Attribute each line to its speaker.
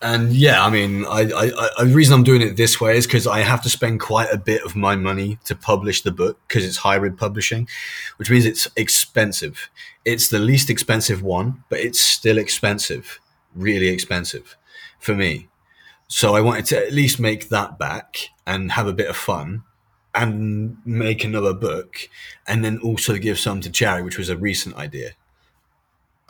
Speaker 1: and yeah, I mean, I, I, I the reason I'm doing it this way is because I have to spend quite a bit of my money to publish the book because it's hybrid publishing, which means it's expensive. It's the least expensive one, but it's still expensive, really expensive for me. So I wanted to at least make that back and have a bit of fun and make another book and then also give some to charity, which was a recent idea.